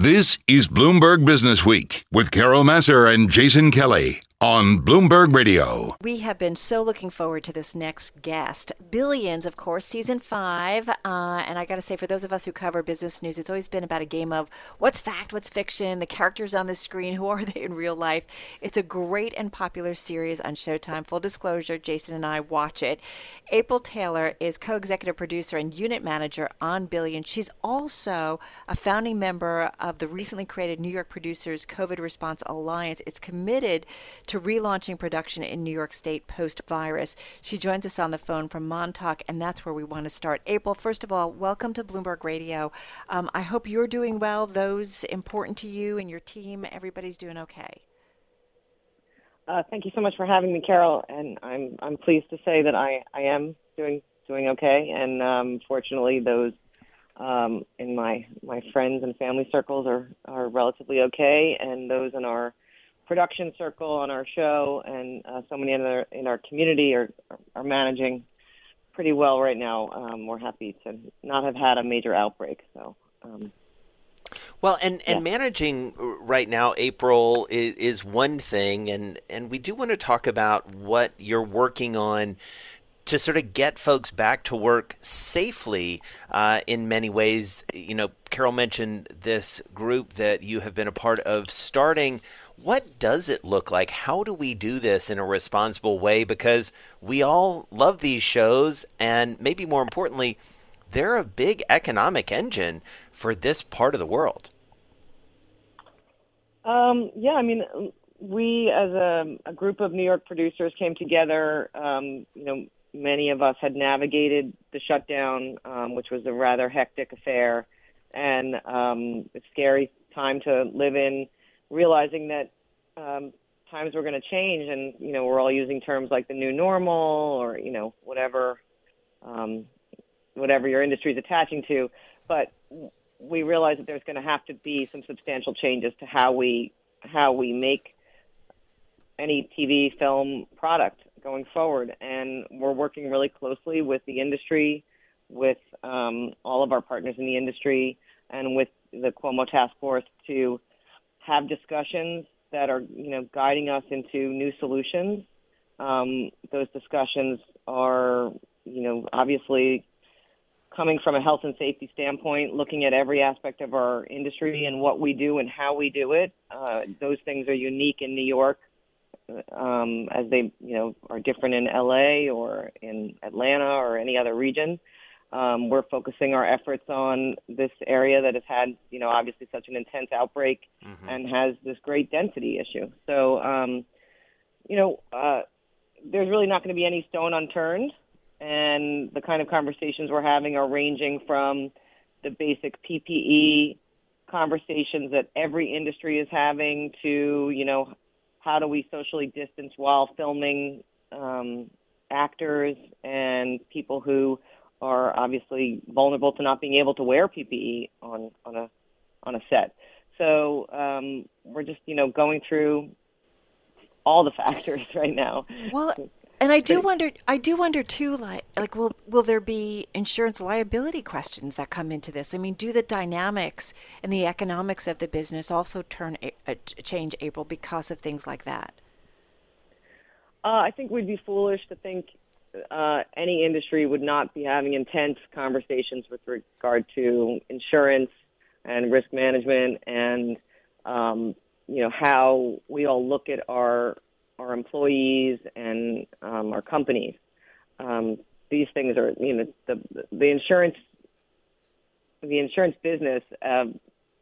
This is Bloomberg Business Week with Carol Massar and Jason Kelly on Bloomberg Radio. We have been so looking forward to this next guest. Billions, of course, season five. Uh, and I got to say, for those of us who cover business news, it's always been about a game of what's fact, what's fiction, the characters on the screen, who are they in real life. It's a great and popular series on Showtime. Full disclosure, Jason and I watch it. April Taylor is co executive producer and unit manager on Billions. She's also a founding member of the recently created New York Producers COVID Response Alliance. It's committed to relaunching production in New York State post virus. She joins us on the phone from Montauk, and that's where we want to start. April, first of all, welcome to Bloomberg Radio. Um, I hope you're doing well. Those important to you and your team, everybody's doing okay. Uh, thank you so much for having me, Carol. And I'm I'm pleased to say that I, I am doing doing okay. And um, fortunately, those um, in my my friends and family circles are are relatively okay, and those in our production circle on our show and uh, so many other in our community are are managing pretty well right now. Um, we're happy to not have had a major outbreak. So. Um, well, and, and yeah. managing right now, April, is, is one thing, and, and we do want to talk about what you're working on to sort of get folks back to work safely uh, in many ways. You know, Carol mentioned this group that you have been a part of starting. What does it look like? How do we do this in a responsible way? Because we all love these shows, and maybe more importantly, they're a big economic engine for this part of the world. Um, yeah, I mean, we as a, a, group of New York producers came together. Um, you know, many of us had navigated the shutdown, um, which was a rather hectic affair and um, a scary time to live in, realizing that um, times were going to change, and you know, we're all using terms like the new normal or you know, whatever, um, whatever your industry is attaching to, but we realize that there's going to have to be some substantial changes to how we how we make any TV film product going forward. And we're working really closely with the industry, with um, all of our partners in the industry, and with the Cuomo Task Force to have discussions that are, you know, guiding us into new solutions. Um, those discussions are, you know, obviously coming from a health and safety standpoint, looking at every aspect of our industry and what we do and how we do it. Uh, those things are unique in New York um, as they you know are different in LA or in Atlanta or any other region. Um, we're focusing our efforts on this area that has had you know obviously such an intense outbreak mm-hmm. and has this great density issue. So um, you know uh, there's really not going to be any stone unturned, and the kind of conversations we're having are ranging from the basic PPE conversations that every industry is having to you know how do we socially distance while filming um, actors and people who are obviously vulnerable to not being able to wear PPE on on a on a set. So um, we're just you know going through all the factors right now. Well, and I do wonder, I do wonder too, like, like will will there be insurance liability questions that come into this? I mean, do the dynamics and the economics of the business also turn a, change April because of things like that? Uh, I think we'd be foolish to think uh, any industry would not be having intense conversations with regard to insurance and risk management and um, you know how we all look at our our employees and um, our companies. Um, these things are, you know, the the insurance, the insurance business, uh,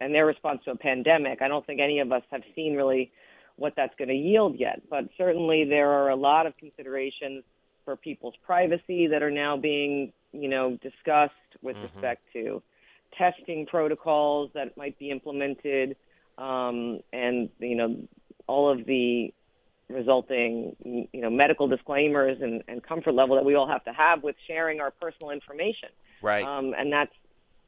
and their response to a pandemic. I don't think any of us have seen really what that's going to yield yet, but certainly there are a lot of considerations for people's privacy that are now being, you know, discussed with mm-hmm. respect to testing protocols that might be implemented, um, and you know, all of the resulting you know medical disclaimers and, and comfort level that we all have to have with sharing our personal information. Right. Um, and that's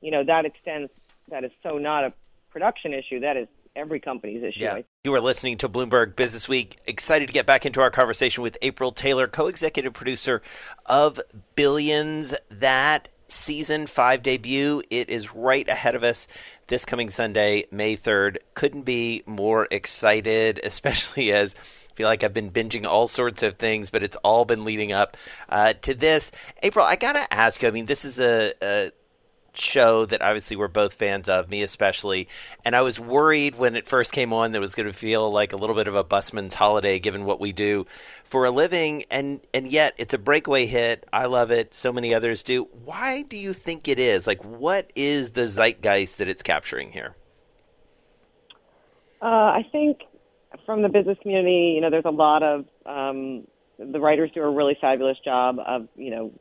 you know that extends that is so not a production issue. That is every company's issue yeah. you are listening to bloomberg business week excited to get back into our conversation with april taylor co-executive producer of billions that season five debut. It is right ahead of us this coming Sunday, May 3rd. Couldn't be more excited, especially as I feel like I've been binging all sorts of things, but it's all been leading up uh, to this. April, I got to ask you I mean, this is a, a show that obviously we're both fans of, me especially. And I was worried when it first came on that it was going to feel like a little bit of a busman's holiday given what we do for a living. And, and yet it's a breakaway hit. I love it. So many others do. Why do you think it is? Like, what is the zeitgeist that it's capturing here? Uh, I think from the business community, you know, there's a lot of um, the writers do a really fabulous job of, you know,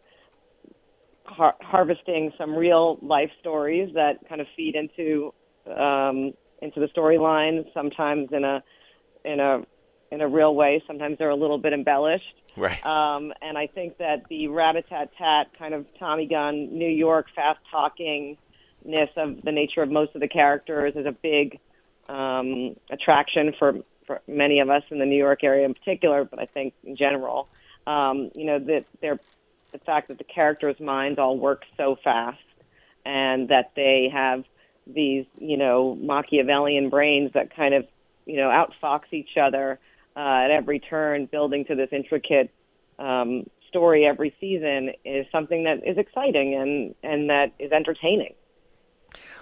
har- harvesting some real life stories that kind of feed into um, into the storyline. Sometimes in a in a in a real way. Sometimes they're a little bit embellished. Right. Um, and I think that the rat a tat tat kind of Tommy gun New York fast talkingness of the nature of most of the characters is a big um, attraction for for many of us in the New York area in particular, but I think in general. Um, you know that they're the fact that the characters' minds all work so fast and that they have these, you know, Machiavellian brains that kind of, you know, outfox each other uh, at every turn, building to this intricate um, story every season is something that is exciting and, and that is entertaining.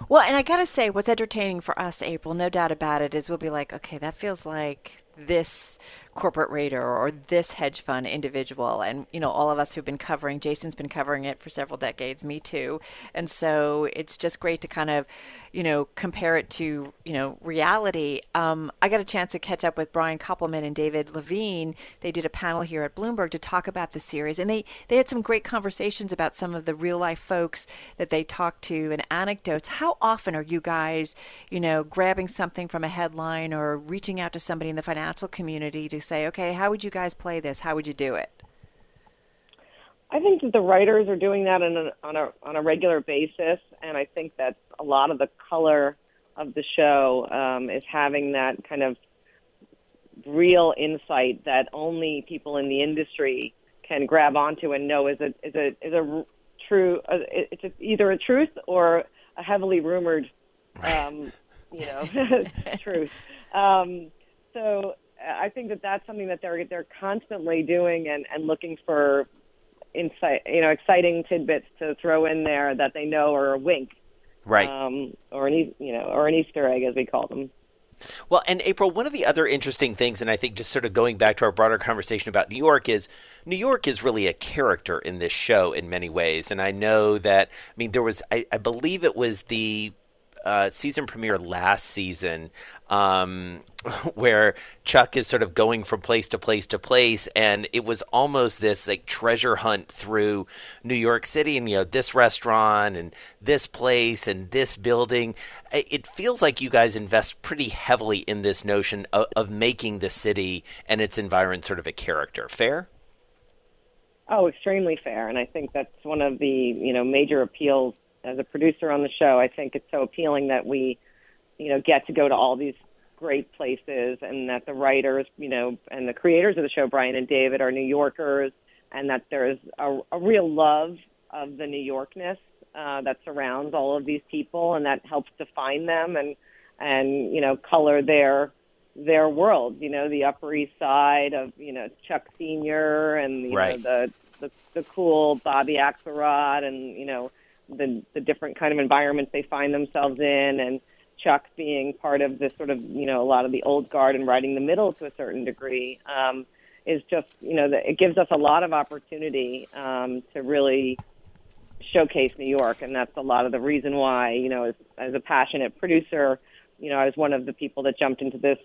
Well, and I got to say, what's entertaining for us, April, no doubt about it, is we'll be like, okay, that feels like this corporate raider or this hedge fund individual. And you know all of us who've been covering jason's been covering it for several decades me too. And so it's just great to kind of you know compare it to you know reality. Um, i got a chance to catch up with brian koppelman and david levien. They did a panel here at bloomberg to talk about the series. And they they had some great conversations about some of the real life folks that they talked to and anecdotes. How often are you guys you know grabbing something from a headline or reaching out to somebody in the financial community to say, okay, how would you guys play this? How would you do it? I think that the writers are doing that on a, on a on a regular basis, and I think that a lot of the color of the show um, is having that kind of real insight that only people in the industry can grab onto and know is a is a is a true uh, it's a, either a truth or a heavily rumored um, you know truth. Um, so I think that that's something that they're they're constantly doing and and looking for insight, you know, exciting tidbits to throw in there that they know are a wink, right? Um, or an you know, or an Easter egg as we call them. Well, and April, one of the other interesting things, and I think just sort of going back to our broader conversation about New York, is New York is really a character in this show in many ways. And I know that, I mean, there was, I, I believe it was the uh, season premiere last season um, where Chuck is sort of going from place to place to place, and it was almost this like treasure hunt through New York City, and you know this restaurant and this place and this building. It feels like you guys invest pretty heavily in this notion of, of making the city and its environment sort of a character. Fair? Oh, extremely fair, and I think that's one of the you know major appeals as a producer on the show, I think it's so appealing that we, you know, get to go to all these great places and that the writers, you know, and the creators of the show, Brian and David, are New Yorkers and that there's a, a real love of the New Yorkness uh, that surrounds all of these people and that helps define them and, and, you know, color their, their world, you know, the Upper East Side of, you know, Chuck Senior and, you right. know, the, the, the cool Bobby Axelrod and, you know, the the different kind of environments they find themselves in, and Chuck being part of this sort of you know a lot of the old guard and riding the middle to a certain degree um, is just you know the, it gives us a lot of opportunity um, to really showcase New York, and that's a lot of the reason why you know as as a passionate producer, you know I was one of the people that jumped into this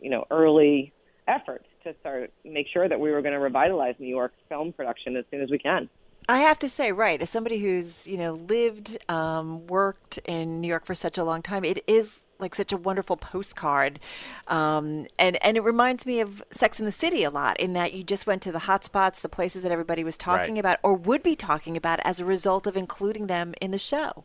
you know early effort to start make sure that we were going to revitalize New York film production as soon as we can. I have to say, right, as somebody who's you know lived, um, worked in New York for such a long time, it is like such a wonderful postcard, um, and and it reminds me of Sex in the City a lot in that you just went to the hot spots, the places that everybody was talking right. about or would be talking about as a result of including them in the show.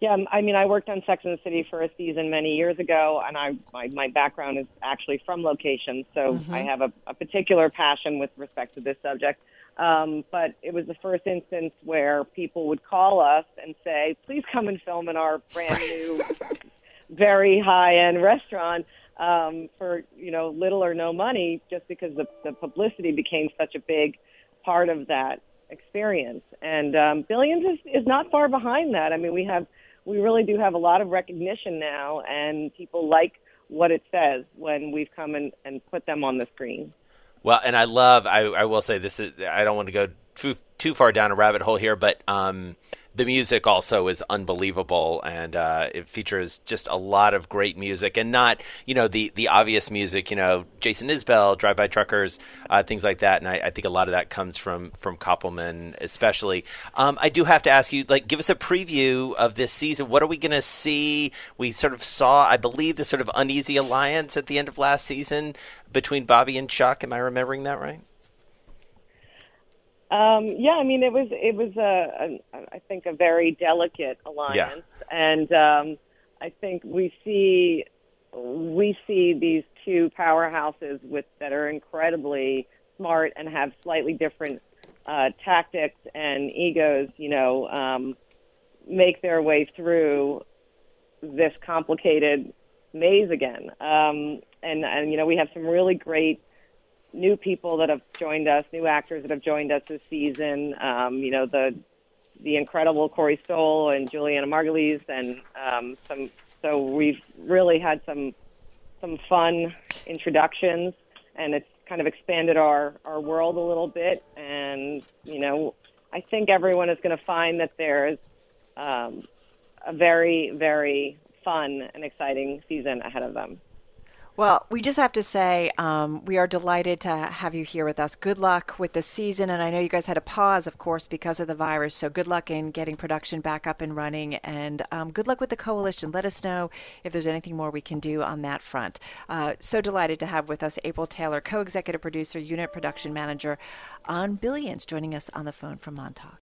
Yeah, I mean, I worked on Sex and the City for a season many years ago, and I my, my background is actually from location, so mm-hmm. I have a, a particular passion with respect to this subject. Um, but it was the first instance where people would call us and say, "Please come and film in our brand new, very high end restaurant." Um, for you know little or no money, just because the, the publicity became such a big part of that experience. And um, Billions is, is not far behind that. I mean, we have we really do have a lot of recognition now, and people like what it says when we've come and, and put them on the screen. Well, and I love. I, I will say this is. I don't want to go too, too far down a rabbit hole here, but um, the music also is unbelievable, and uh, it features just a lot of great music, and not you know the the obvious music, you know Jason Isbell, Drive By Truckers, uh, things like that. And I, I, think a lot of that comes from from Koppelman, especially. Um, I do have to ask you, like, give us a preview of this season. What are we going to see? We sort of saw, I believe, the sort of uneasy alliance at the end of last season between Bobby and Chuck. Am I remembering that right? Um, yeah, I mean, it was it was a, a I think a very delicate alliance, yeah. and um, I think we see we see these two powerhouses with that are incredibly smart and have slightly different uh, tactics and egos. You know, um, make their way through this complicated maze again. Um, and and you know, we have some really great new people that have joined us, new actors that have joined us this season. Um, you know, the the incredible Corey Stoll and Julianna Margulies, and um, some. So we've really had some some fun introductions, and it's kind of expanded our our world a little bit. And you know, I think everyone is going to find that there's um, a very very fun and exciting season ahead of them. Well, we just have to say um, we are delighted to have you here with us. Good luck with the season. And I know you guys had a pause, of course, because of the virus. So good luck in getting production back up and running. And um, good luck with the coalition. Let us know if there's anything more we can do on that front. Uh, so delighted to have with us April Taylor, co executive producer, unit production manager on Billions, joining us on the phone from Montauk.